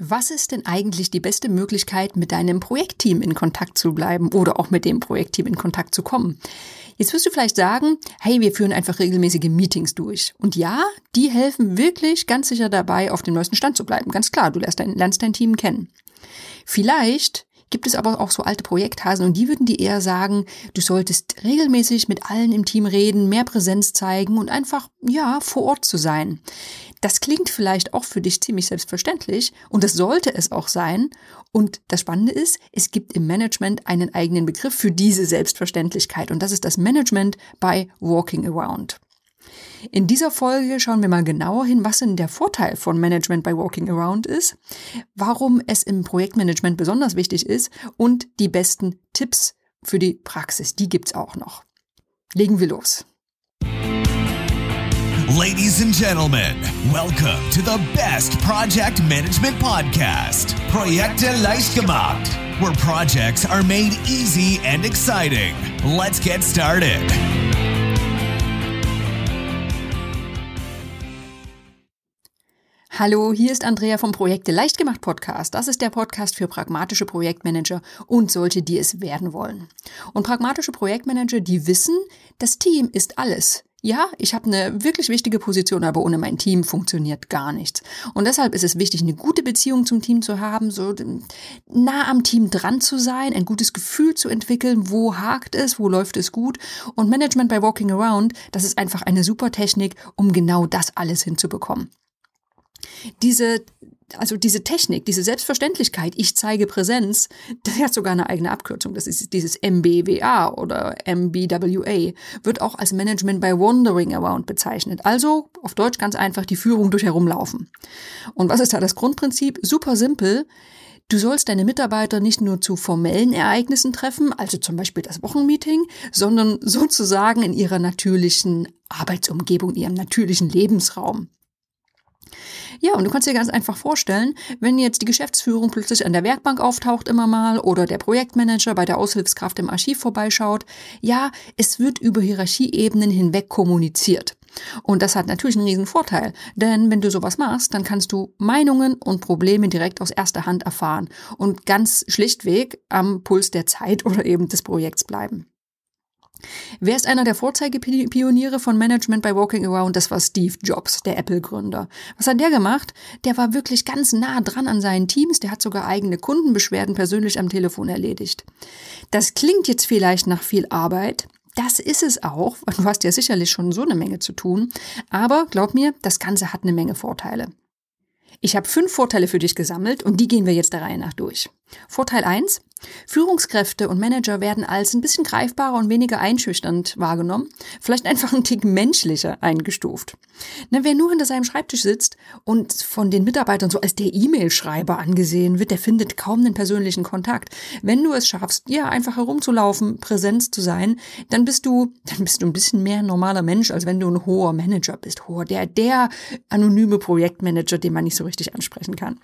Was ist denn eigentlich die beste Möglichkeit, mit deinem Projektteam in Kontakt zu bleiben oder auch mit dem Projektteam in Kontakt zu kommen? Jetzt wirst du vielleicht sagen, hey, wir führen einfach regelmäßige Meetings durch. Und ja, die helfen wirklich ganz sicher dabei, auf dem neuesten Stand zu bleiben. Ganz klar, du lernst dein, lernst dein Team kennen. Vielleicht gibt es aber auch so alte Projekthasen und die würden dir eher sagen, du solltest regelmäßig mit allen im Team reden, mehr Präsenz zeigen und einfach, ja, vor Ort zu sein. Das klingt vielleicht auch für dich ziemlich selbstverständlich und das sollte es auch sein. Und das Spannende ist, es gibt im Management einen eigenen Begriff für diese Selbstverständlichkeit und das ist das Management by Walking Around. In dieser Folge schauen wir mal genauer hin, was denn der Vorteil von Management by Walking Around ist, warum es im Projektmanagement besonders wichtig ist und die besten Tipps für die Praxis, die gibt's auch noch. Legen wir los. Ladies and gentlemen, welcome to the best project management podcast, Projekte leicht gemacht, where projects are made easy and exciting. Let's get started. Hallo, hier ist Andrea vom Projekte leicht gemacht Podcast. Das ist der Podcast für pragmatische Projektmanager und solche, die es werden wollen. Und pragmatische Projektmanager, die wissen, das Team ist alles. Ja, ich habe eine wirklich wichtige Position, aber ohne mein Team funktioniert gar nichts. Und deshalb ist es wichtig, eine gute Beziehung zum Team zu haben, so nah am Team dran zu sein, ein gutes Gefühl zu entwickeln, wo hakt es, wo läuft es gut. Und Management by Walking Around, das ist einfach eine super Technik, um genau das alles hinzubekommen diese, also diese Technik, diese Selbstverständlichkeit, ich zeige Präsenz, das hat sogar eine eigene Abkürzung. Das ist dieses MBWA oder MBWA, wird auch als Management by Wandering Around bezeichnet. Also auf Deutsch ganz einfach die Führung durch Herumlaufen. Und was ist da das Grundprinzip? Super simpel. Du sollst deine Mitarbeiter nicht nur zu formellen Ereignissen treffen, also zum Beispiel das Wochenmeeting, sondern sozusagen in ihrer natürlichen Arbeitsumgebung, ihrem natürlichen Lebensraum. Ja, und du kannst dir ganz einfach vorstellen, wenn jetzt die Geschäftsführung plötzlich an der Werkbank auftaucht immer mal oder der Projektmanager bei der Aushilfskraft im Archiv vorbeischaut, ja, es wird über Hierarchieebenen hinweg kommuniziert. Und das hat natürlich einen riesen Vorteil, denn wenn du sowas machst, dann kannst du Meinungen und Probleme direkt aus erster Hand erfahren und ganz schlichtweg am Puls der Zeit oder eben des Projekts bleiben. Wer ist einer der Vorzeigepioniere von Management by Walking Around? Das war Steve Jobs, der Apple-Gründer. Was hat der gemacht? Der war wirklich ganz nah dran an seinen Teams. Der hat sogar eigene Kundenbeschwerden persönlich am Telefon erledigt. Das klingt jetzt vielleicht nach viel Arbeit. Das ist es auch. Du hast ja sicherlich schon so eine Menge zu tun. Aber glaub mir, das Ganze hat eine Menge Vorteile. Ich habe fünf Vorteile für dich gesammelt und die gehen wir jetzt der Reihe nach durch. Vorteil eins: Führungskräfte und Manager werden als ein bisschen greifbarer und weniger einschüchternd wahrgenommen, vielleicht einfach ein Tick menschlicher eingestuft. Na, wer nur hinter seinem Schreibtisch sitzt und von den Mitarbeitern so als der E-Mail-Schreiber angesehen wird, der findet kaum einen persönlichen Kontakt. Wenn du es schaffst, ja, einfach herumzulaufen, Präsenz zu sein, dann bist du, dann bist du ein bisschen mehr ein normaler Mensch, als wenn du ein hoher Manager bist. Hoher, der, der anonyme Projektmanager, den man nicht so richtig ansprechen kann.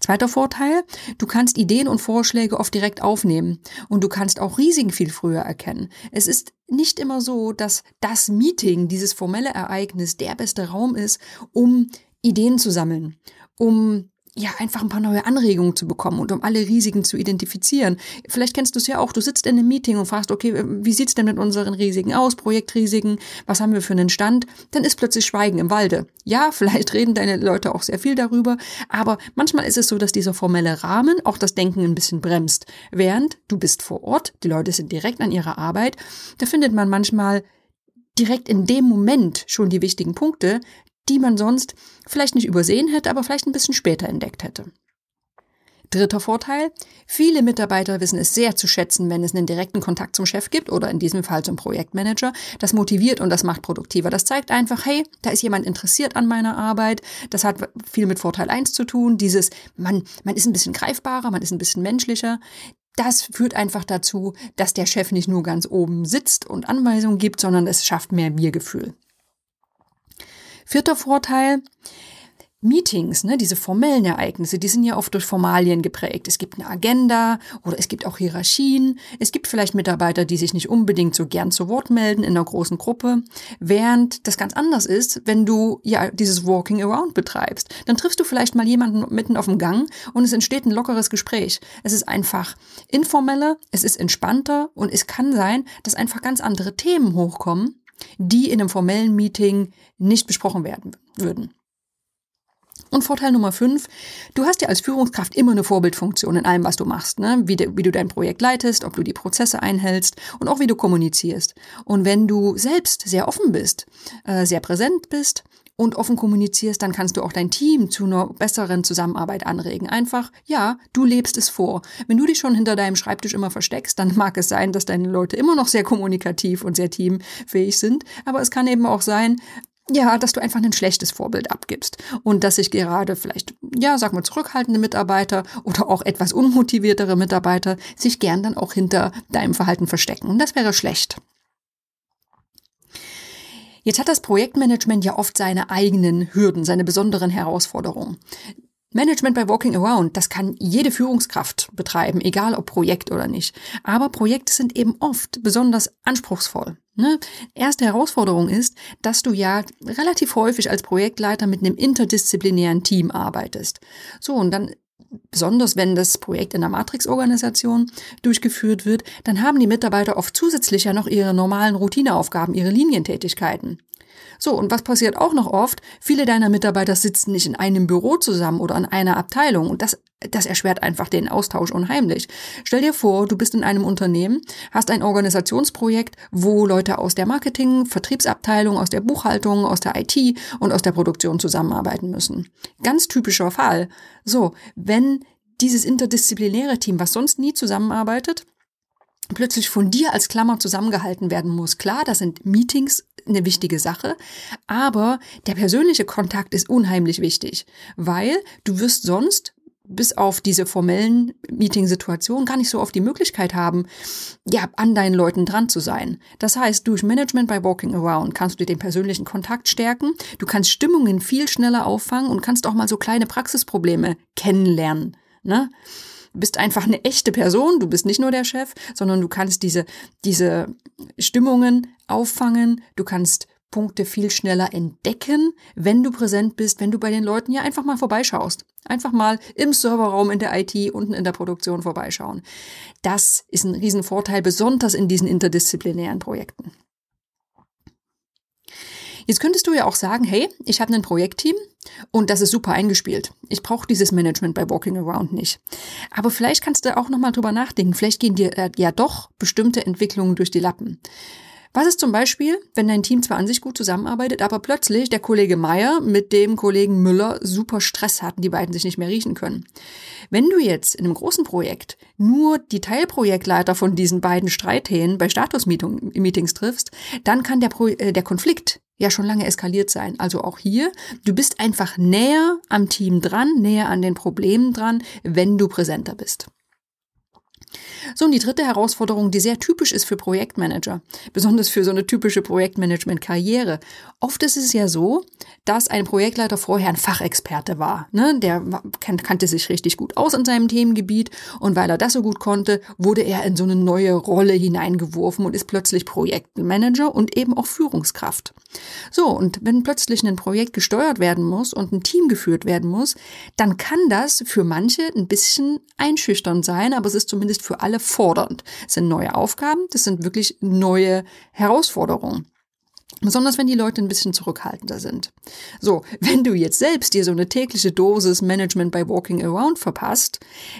Zweiter Vorteil, du kannst Ideen und Vorschläge oft direkt aufnehmen und du kannst auch Risiken viel früher erkennen. Es ist nicht immer so, dass das Meeting, dieses formelle Ereignis der beste Raum ist, um Ideen zu sammeln, um ja, einfach ein paar neue Anregungen zu bekommen und um alle Risiken zu identifizieren. Vielleicht kennst du es ja auch, du sitzt in einem Meeting und fragst, okay, wie sieht's denn mit unseren Risiken aus, Projektrisiken, was haben wir für einen Stand? Dann ist plötzlich Schweigen im Walde. Ja, vielleicht reden deine Leute auch sehr viel darüber, aber manchmal ist es so, dass dieser formelle Rahmen auch das Denken ein bisschen bremst. Während du bist vor Ort, die Leute sind direkt an ihrer Arbeit, da findet man manchmal direkt in dem Moment schon die wichtigen Punkte, die man sonst vielleicht nicht übersehen hätte, aber vielleicht ein bisschen später entdeckt hätte. Dritter Vorteil. Viele Mitarbeiter wissen es sehr zu schätzen, wenn es einen direkten Kontakt zum Chef gibt oder in diesem Fall zum Projektmanager. Das motiviert und das macht produktiver. Das zeigt einfach, hey, da ist jemand interessiert an meiner Arbeit. Das hat viel mit Vorteil 1 zu tun. Dieses, man, man ist ein bisschen greifbarer, man ist ein bisschen menschlicher. Das führt einfach dazu, dass der Chef nicht nur ganz oben sitzt und Anweisungen gibt, sondern es schafft mehr Wir-Gefühl. Vierter Vorteil. Meetings, ne, diese formellen Ereignisse, die sind ja oft durch Formalien geprägt. Es gibt eine Agenda oder es gibt auch Hierarchien. Es gibt vielleicht Mitarbeiter, die sich nicht unbedingt so gern zu Wort melden in einer großen Gruppe. Während das ganz anders ist, wenn du ja dieses Walking Around betreibst. Dann triffst du vielleicht mal jemanden mitten auf dem Gang und es entsteht ein lockeres Gespräch. Es ist einfach informeller, es ist entspannter und es kann sein, dass einfach ganz andere Themen hochkommen, die in einem formellen Meeting nicht besprochen werden würden. Und Vorteil Nummer fünf, du hast ja als Führungskraft immer eine Vorbildfunktion in allem, was du machst, ne? wie, de, wie du dein Projekt leitest, ob du die Prozesse einhältst und auch wie du kommunizierst. Und wenn du selbst sehr offen bist, äh, sehr präsent bist und offen kommunizierst, dann kannst du auch dein Team zu einer besseren Zusammenarbeit anregen. Einfach, ja, du lebst es vor. Wenn du dich schon hinter deinem Schreibtisch immer versteckst, dann mag es sein, dass deine Leute immer noch sehr kommunikativ und sehr teamfähig sind. Aber es kann eben auch sein, ja, dass du einfach ein schlechtes Vorbild abgibst und dass sich gerade vielleicht, ja, sag mal, zurückhaltende Mitarbeiter oder auch etwas unmotiviertere Mitarbeiter sich gern dann auch hinter deinem Verhalten verstecken. Und das wäre schlecht. Jetzt hat das Projektmanagement ja oft seine eigenen Hürden, seine besonderen Herausforderungen. Management bei Walking Around, das kann jede Führungskraft betreiben, egal ob Projekt oder nicht. Aber Projekte sind eben oft besonders anspruchsvoll. Ne? Erste Herausforderung ist, dass du ja relativ häufig als Projektleiter mit einem interdisziplinären Team arbeitest. So, und dann besonders wenn das Projekt in der Matrix-Organisation durchgeführt wird, dann haben die Mitarbeiter oft zusätzlich ja noch ihre normalen Routineaufgaben, ihre Linientätigkeiten. So, und was passiert auch noch oft? Viele deiner Mitarbeiter sitzen nicht in einem Büro zusammen oder in einer Abteilung und das, das erschwert einfach den Austausch unheimlich. Stell dir vor, du bist in einem Unternehmen, hast ein Organisationsprojekt, wo Leute aus der Marketing, Vertriebsabteilung, aus der Buchhaltung, aus der IT und aus der Produktion zusammenarbeiten müssen. Ganz typischer Fall. So, wenn dieses interdisziplinäre Team, was sonst nie zusammenarbeitet, plötzlich von dir als Klammer zusammengehalten werden muss. Klar, das sind Meetings eine wichtige Sache, aber der persönliche Kontakt ist unheimlich wichtig, weil du wirst sonst bis auf diese formellen Meeting-Situationen gar nicht so oft die Möglichkeit haben, ja, an deinen Leuten dran zu sein. Das heißt, durch Management by Walking Around kannst du den persönlichen Kontakt stärken, du kannst Stimmungen viel schneller auffangen und kannst auch mal so kleine Praxisprobleme kennenlernen. Ne? Bist einfach eine echte Person, du bist nicht nur der Chef, sondern du kannst diese, diese Stimmungen auffangen, du kannst Punkte viel schneller entdecken, wenn du präsent bist, wenn du bei den Leuten ja einfach mal vorbeischaust. Einfach mal im Serverraum in der IT, unten in der Produktion vorbeischauen. Das ist ein Riesenvorteil, besonders in diesen interdisziplinären Projekten. Jetzt könntest du ja auch sagen, hey, ich habe ein Projektteam und das ist super eingespielt. Ich brauche dieses Management bei Walking Around nicht. Aber vielleicht kannst du auch nochmal drüber nachdenken. Vielleicht gehen dir äh, ja doch bestimmte Entwicklungen durch die Lappen. Was ist zum Beispiel, wenn dein Team zwar an sich gut zusammenarbeitet, aber plötzlich der Kollege Meier mit dem Kollegen Müller super Stress hatten, die beiden sich nicht mehr riechen können? Wenn du jetzt in einem großen Projekt nur die Teilprojektleiter von diesen beiden Streithähnen bei Statusmeetings triffst, dann kann der, Pro äh, der Konflikt ja schon lange eskaliert sein. Also auch hier, du bist einfach näher am Team dran, näher an den Problemen dran, wenn du präsenter bist. So, und die dritte Herausforderung, die sehr typisch ist für Projektmanager, besonders für so eine typische Projektmanagement-Karriere. Oft ist es ja so, dass ein Projektleiter vorher ein Fachexperte war. Ne? Der kannte sich richtig gut aus in seinem Themengebiet und weil er das so gut konnte, wurde er in so eine neue Rolle hineingeworfen und ist plötzlich Projektmanager und eben auch Führungskraft. So, und wenn plötzlich ein Projekt gesteuert werden muss und ein Team geführt werden muss, dann kann das für manche ein bisschen einschüchternd sein, aber es ist zumindest für alle fordernd. Es sind neue Aufgaben, das sind wirklich neue Herausforderungen. Besonders wenn die Leute ein bisschen zurückhaltender sind. So, wenn du jetzt selbst dir so eine tägliche Dosis Management by Walking Around verpasst,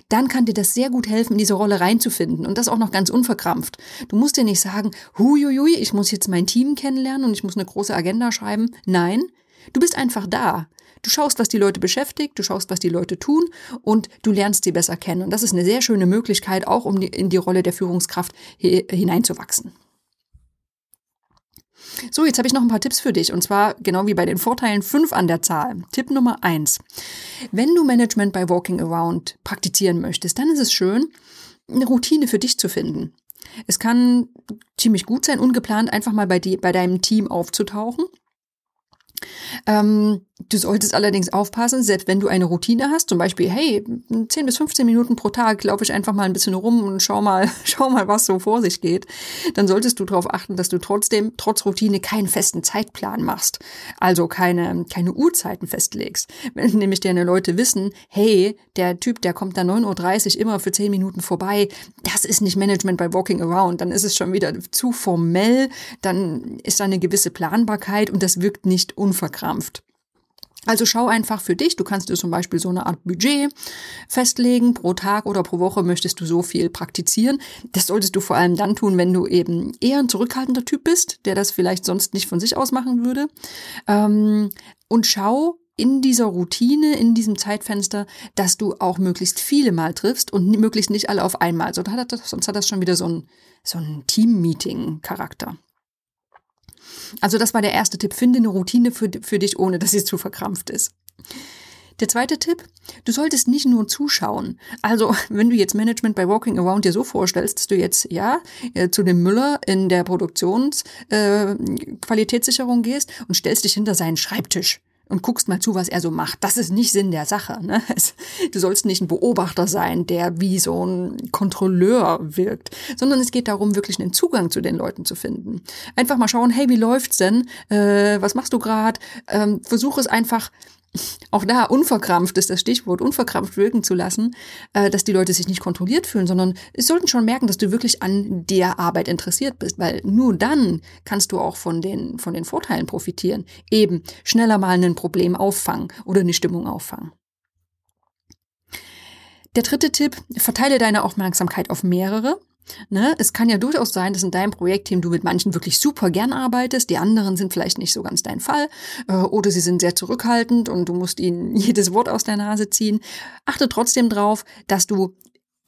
dann kann dir das sehr gut helfen, in diese Rolle reinzufinden und das auch noch ganz unverkrampft. Du musst dir nicht sagen, huiuiui, ich muss jetzt mein Team kennenlernen und ich muss eine große Agenda schreiben. Nein, du bist einfach da. Du schaust, was die Leute beschäftigt, du schaust, was die Leute tun und du lernst sie besser kennen. Und das ist eine sehr schöne Möglichkeit, auch um in die Rolle der Führungskraft hineinzuwachsen. So, jetzt habe ich noch ein paar Tipps für dich und zwar genau wie bei den Vorteilen fünf an der Zahl. Tipp Nummer eins: Wenn du Management bei Walking Around praktizieren möchtest, dann ist es schön, eine Routine für dich zu finden. Es kann ziemlich gut sein, ungeplant einfach mal bei, die, bei deinem Team aufzutauchen. Ähm, Du solltest allerdings aufpassen, selbst wenn du eine Routine hast, zum Beispiel, hey, 10 bis 15 Minuten pro Tag laufe ich einfach mal ein bisschen rum und schau mal, schau mal, was so vor sich geht, dann solltest du darauf achten, dass du trotzdem, trotz Routine, keinen festen Zeitplan machst. Also keine, keine Uhrzeiten festlegst. Wenn nämlich deine Leute wissen, hey, der Typ, der kommt da 9.30 Uhr immer für 10 Minuten vorbei, das ist nicht Management by Walking Around, dann ist es schon wieder zu formell, dann ist da eine gewisse Planbarkeit und das wirkt nicht unverkrampft. Also schau einfach für dich. Du kannst dir zum Beispiel so eine Art Budget festlegen. Pro Tag oder pro Woche möchtest du so viel praktizieren. Das solltest du vor allem dann tun, wenn du eben eher ein zurückhaltender Typ bist, der das vielleicht sonst nicht von sich aus machen würde. Ähm, und schau, in dieser Routine, in diesem Zeitfenster, dass du auch möglichst viele mal triffst und möglichst nicht alle auf einmal. Sonst hat das, schon wieder so ein, so ein Team-Meeting-Charakter. Also das war der erste Tipp. Finde eine Routine für, für dich, ohne dass sie zu verkrampft ist. Der zweite Tipp, du solltest nicht nur zuschauen. Also, wenn du jetzt Management bei Walking Around dir so vorstellst, dass du jetzt, ja, äh, zu dem Müller in der Produktionsqualitätssicherung äh, gehst und stellst dich hinter seinen Schreibtisch und guckst mal zu, was er so macht. Das ist nicht Sinn der Sache. Ne? du sollst nicht ein Beobachter sein, der wie so ein Kontrolleur wirkt, sondern es geht darum, wirklich einen Zugang zu den Leuten zu finden. Einfach mal schauen, hey, wie läuft's denn? Äh, was machst du gerade? Ähm, versuch es einfach auch da unverkrampft ist das Stichwort, unverkrampft wirken zu lassen, äh, dass die Leute sich nicht kontrolliert fühlen, sondern sie sollten schon merken, dass du wirklich an der Arbeit interessiert bist, weil nur dann kannst du auch von den, von den Vorteilen profitieren. Eben schneller mal ein Problem auffangen oder eine Stimmung auffangen. Der dritte Tipp, verteile deine Aufmerksamkeit auf mehrere. Ne? Es kann ja durchaus sein, dass in deinem Projektteam du mit manchen wirklich super gern arbeitest, die anderen sind vielleicht nicht so ganz dein Fall äh, oder sie sind sehr zurückhaltend und du musst ihnen jedes Wort aus der Nase ziehen. Achte trotzdem drauf, dass du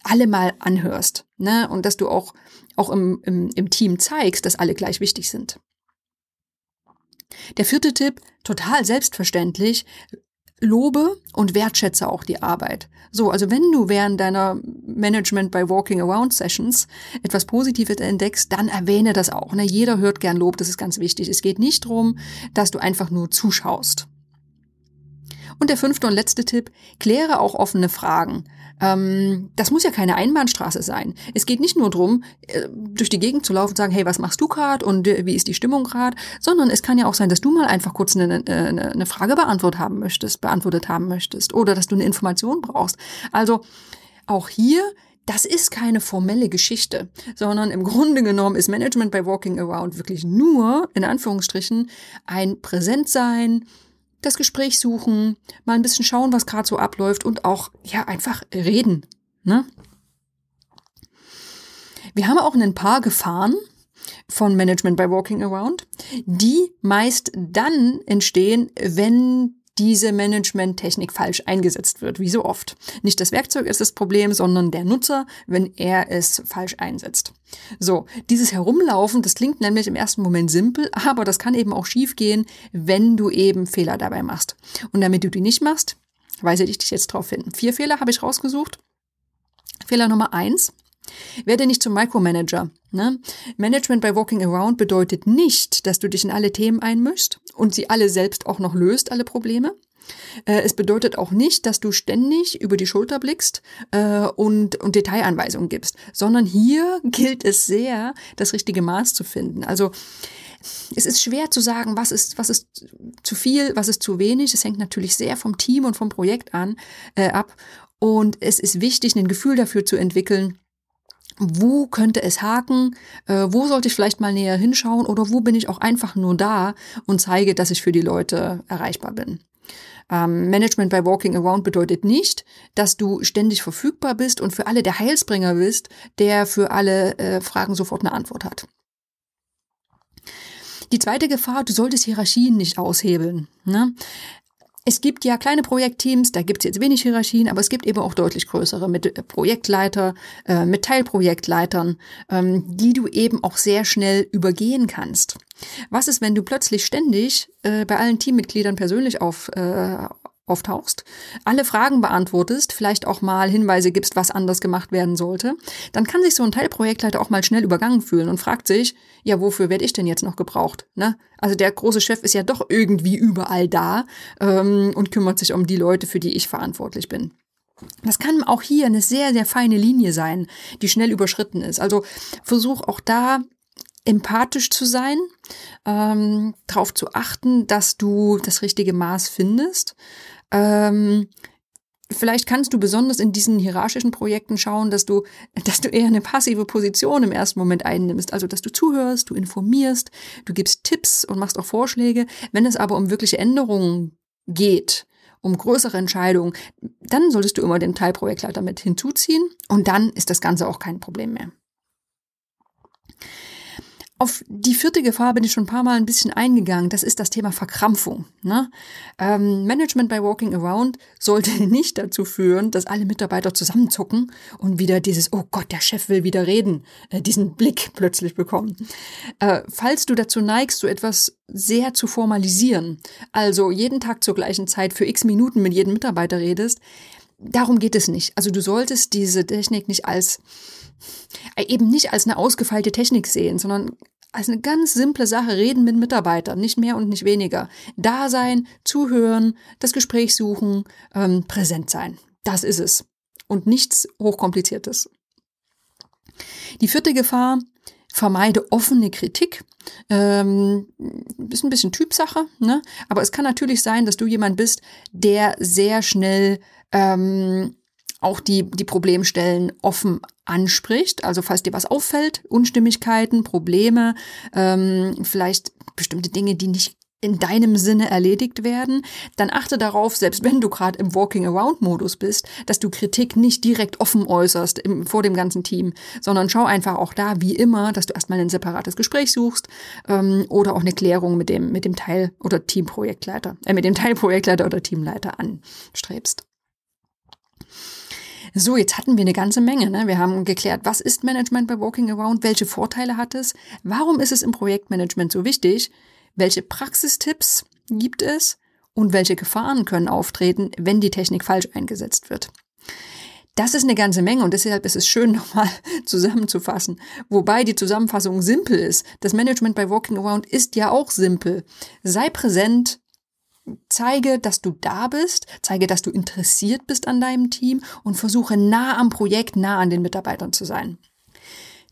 alle mal anhörst ne? und dass du auch, auch im, im, im Team zeigst, dass alle gleich wichtig sind. Der vierte Tipp, total selbstverständlich, lobe und wertschätze auch die Arbeit. So, also wenn du während deiner Management by Walking Around Sessions etwas Positives entdeckst, dann erwähne das auch. Ne? Jeder hört gern Lob, das ist ganz wichtig. Es geht nicht darum, dass du einfach nur zuschaust. Und der fünfte und letzte Tipp, kläre auch offene Fragen. Ähm, das muss ja keine Einbahnstraße sein. Es geht nicht nur drum, äh, durch die Gegend zu laufen und sagen, hey, was machst du gerade und äh, wie ist die Stimmung gerade, sondern es kann ja auch sein, dass du mal einfach kurz eine, eine, eine Frage beantwortet haben möchtest, beantwortet haben möchtest oder dass du eine Information brauchst. Also auch hier das ist keine formelle Geschichte, sondern im Grunde genommen ist Management by Walking Around wirklich nur, in Anführungsstrichen, ein Präsentsein, das Gespräch suchen, mal ein bisschen schauen, was gerade so abläuft und auch ja einfach reden. Ne? Wir haben auch ein paar Gefahren von Management by Walking Around, die meist dann entstehen, wenn diese Management-Technik falsch eingesetzt wird, wie so oft. Nicht das Werkzeug ist das Problem, sondern der Nutzer, wenn er es falsch einsetzt. So, dieses Herumlaufen, das klingt nämlich im ersten Moment simpel, aber das kann eben auch schiefgehen, wenn du eben Fehler dabei machst. Und damit du die nicht machst, weise ich dich jetzt darauf hin. Vier Fehler habe ich rausgesucht. Fehler Nummer eins. Werde nicht zum Micromanager. Ne? Management by Walking Around bedeutet nicht, dass du dich in alle Themen einmischst und sie alle selbst auch noch löst, alle Probleme. Äh, es bedeutet auch nicht, dass du ständig über die Schulter blickst äh, und, und Detailanweisungen gibst, sondern hier gilt es sehr, das richtige Maß zu finden. Also es ist schwer zu sagen, was ist, was ist zu viel, was ist zu wenig. Es hängt natürlich sehr vom Team und vom Projekt an äh, ab. Und es ist wichtig, ein Gefühl dafür zu entwickeln, wo könnte es haken, äh, wo sollte ich vielleicht mal näher hinschauen oder wo bin ich auch einfach nur da und zeige, dass ich für die Leute erreichbar bin. Ähm, Management by Walking Around bedeutet nicht, dass du ständig verfügbar bist und für alle der Heilsbringer bist, der für alle äh, Fragen sofort eine Antwort hat. Die zweite Gefahr, du solltest Hierarchien nicht aushebeln. Ne? Es gibt ja kleine Projektteams, da gibt es jetzt wenig Hierarchien, aber es gibt eben auch deutlich größere mit äh, Projektleiter, äh, mit Teilprojektleitern, ähm, die du eben auch sehr schnell übergehen kannst. Was ist, wenn du plötzlich ständig äh, bei allen Teammitgliedern persönlich auf, äh, auftauchst, alle Fragen beantwortest, vielleicht auch mal Hinweise gibst, was anders gemacht werden sollte, dann kann sich so ein Teilprojektleiter auch mal schnell übergangen fühlen und fragt sich, ja, wofür werde ich denn jetzt noch gebraucht? Ne? Also der große Chef ist ja doch irgendwie überall da ähm, und kümmert sich um die Leute, für die ich verantwortlich bin. Das kann auch hier eine sehr, sehr feine Linie sein, die schnell überschritten ist. Also versuch auch da empathisch zu sein, ähm, darauf zu achten, dass du das richtige Maß findest. Ähm, vielleicht kannst du besonders in diesen hierarchischen Projekten schauen, dass du, dass du eher eine passive Position im ersten Moment einnimmst. Also, dass du zuhörst, du informierst, du gibst Tipps und machst auch Vorschläge. Wenn es aber um wirkliche Änderungen geht, um größere Entscheidungen, dann solltest du immer den Teilprojektleiter mit hinzuziehen und dann ist das Ganze auch kein Problem mehr. Auf die vierte Gefahr bin ich schon ein paar Mal ein bisschen eingegangen. Das ist das Thema Verkrampfung. Ne? Ähm, Management by Walking Around sollte nicht dazu führen, dass alle Mitarbeiter zusammenzucken und wieder dieses, oh Gott, der Chef will wieder reden, äh, diesen Blick plötzlich bekommen. Äh, falls du dazu neigst, so etwas sehr zu formalisieren, also jeden Tag zur gleichen Zeit für x Minuten mit jedem Mitarbeiter redest, darum geht es nicht. Also du solltest diese Technik nicht als äh, eben nicht als eine ausgefeilte Technik sehen, sondern als eine ganz simple Sache reden mit Mitarbeitern, nicht mehr und nicht weniger. Da sein, zuhören, das Gespräch suchen, ähm, präsent sein. Das ist es. Und nichts Hochkompliziertes. Die vierte Gefahr, vermeide offene Kritik. Ähm, ist ein bisschen Typsache, ne? aber es kann natürlich sein, dass du jemand bist, der sehr schnell ähm, auch die, die Problemstellen offen anspricht. Also falls dir was auffällt, Unstimmigkeiten, Probleme, ähm, vielleicht bestimmte Dinge, die nicht in deinem Sinne erledigt werden, dann achte darauf, selbst wenn du gerade im Walking-Around-Modus bist, dass du Kritik nicht direkt offen äußerst im, vor dem ganzen Team, sondern schau einfach auch da, wie immer, dass du erstmal ein separates Gespräch suchst ähm, oder auch eine Klärung mit dem, mit dem Teil- oder Teamprojektleiter, äh, mit dem Teilprojektleiter oder Teamleiter anstrebst. So, jetzt hatten wir eine ganze Menge. Ne? Wir haben geklärt, was ist Management bei Walking Around, welche Vorteile hat es, warum ist es im Projektmanagement so wichtig, welche Praxistipps gibt es und welche Gefahren können auftreten, wenn die Technik falsch eingesetzt wird. Das ist eine ganze Menge und deshalb ist es schön, nochmal zusammenzufassen. Wobei die Zusammenfassung simpel ist. Das Management bei Walking Around ist ja auch simpel. Sei präsent, zeige, dass du da bist, zeige, dass du interessiert bist an deinem Team und versuche nah am Projekt, nah an den Mitarbeitern zu sein.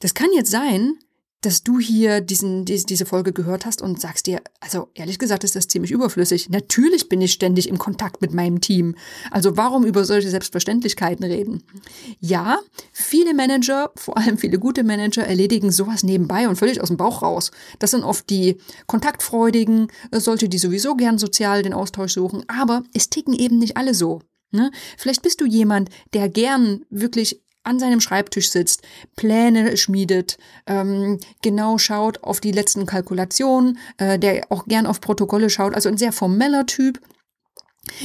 Das kann jetzt sein, dass du hier diesen, diese Folge gehört hast und sagst dir, also ehrlich gesagt ist das ziemlich überflüssig. Natürlich bin ich ständig im Kontakt mit meinem Team. Also warum über solche Selbstverständlichkeiten reden? Ja, viele Manager, vor allem viele gute Manager, erledigen sowas nebenbei und völlig aus dem Bauch raus. Das sind oft die kontaktfreudigen, äh, solche, die sowieso gern sozial den Austausch suchen. Aber es ticken eben nicht alle so. Ne? Vielleicht bist du jemand, der gern wirklich an seinem Schreibtisch sitzt, Pläne schmiedet, ähm, genau schaut auf die letzten Kalkulationen, äh, der auch gern auf Protokolle schaut, also ein sehr formeller Typ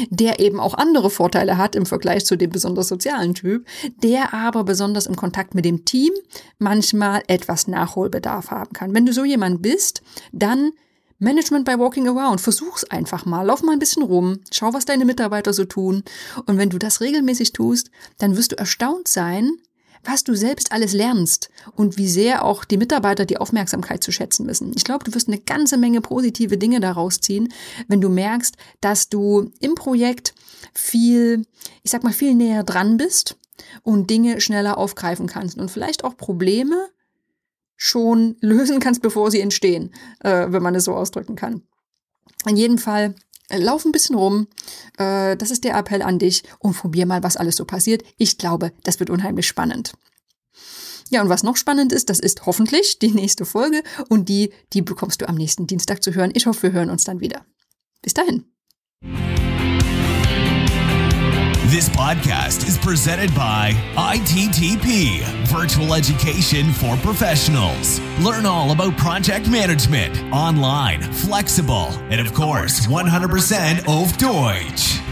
der eben auch andere Vorteile hat im Vergleich zu dem besonders sozialen Typ, der aber besonders im Kontakt mit dem Team manchmal etwas Nachholbedarf haben kann. Wenn du so jemand bist, dann Management by Walking Around. Versuch's einfach mal. Lauf mal ein bisschen rum. Schau, was deine Mitarbeiter so tun. Und wenn du das regelmäßig tust, dann wirst du erstaunt sein, was du selbst alles lernst und wie sehr auch die Mitarbeiter die Aufmerksamkeit zu schätzen wissen. Ich glaube, du wirst eine ganze Menge positive Dinge daraus ziehen, wenn du merkst, dass du im Projekt viel, ich sag mal, viel näher dran bist und Dinge schneller aufgreifen kannst und vielleicht auch Probleme schon lösen kannst, bevor sie entstehen, äh, wenn man es so ausdrücken kann. In jedem Fall, lauf ein bisschen rum. Äh, das ist der Appell an dich und probier mal, was alles so passiert. Ich glaube, das wird unheimlich spannend. Ja, und was noch spannend ist, das ist hoffentlich die nächste Folge und die, die bekommst du am nächsten Dienstag zu hören. Ich hoffe, wir hören uns dann wieder. Bis dahin. This podcast is presented by ITTP, Virtual Education for Professionals. Learn all about project management, online, flexible, and of course, 100% auf Deutsch.